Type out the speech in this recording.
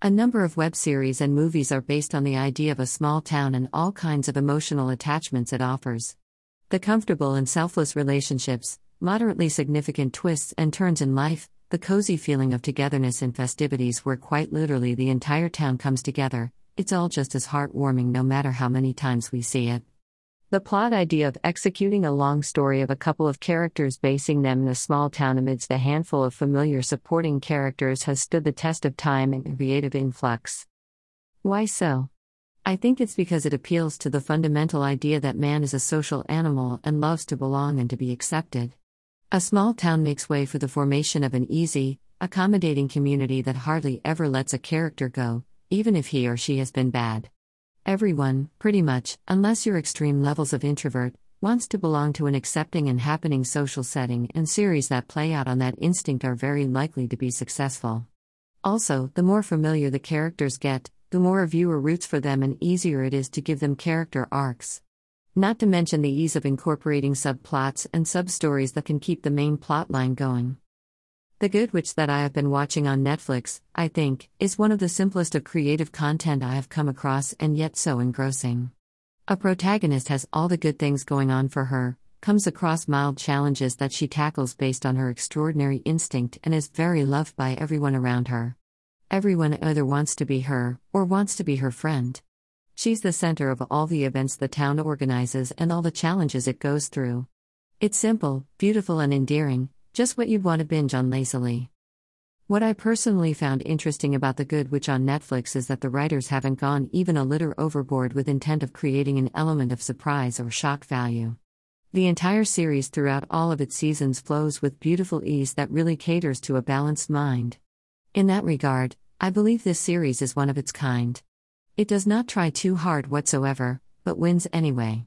A number of web series and movies are based on the idea of a small town and all kinds of emotional attachments it offers. The comfortable and selfless relationships, moderately significant twists and turns in life, the cozy feeling of togetherness in festivities where quite literally the entire town comes together, it's all just as heartwarming no matter how many times we see it. The plot idea of executing a long story of a couple of characters basing them in a small town amidst a handful of familiar supporting characters has stood the test of time and creative influx. Why so? I think it's because it appeals to the fundamental idea that man is a social animal and loves to belong and to be accepted. A small town makes way for the formation of an easy, accommodating community that hardly ever lets a character go, even if he or she has been bad. Everyone, pretty much, unless you're extreme levels of introvert, wants to belong to an accepting and happening social setting, and series that play out on that instinct are very likely to be successful. Also, the more familiar the characters get, the more a viewer roots for them and easier it is to give them character arcs. Not to mention the ease of incorporating subplots and substories that can keep the main plotline going. The Good Witch that I have been watching on Netflix, I think, is one of the simplest of creative content I have come across and yet so engrossing. A protagonist has all the good things going on for her, comes across mild challenges that she tackles based on her extraordinary instinct, and is very loved by everyone around her. Everyone either wants to be her, or wants to be her friend. She's the center of all the events the town organizes and all the challenges it goes through. It's simple, beautiful, and endearing, just what you'd want to binge on lazily. What I personally found interesting about The Good Witch on Netflix is that the writers haven't gone even a little overboard with intent of creating an element of surprise or shock value. The entire series throughout all of its seasons flows with beautiful ease that really caters to a balanced mind. In that regard, I believe this series is one of its kind. It does not try too hard whatsoever, but wins anyway.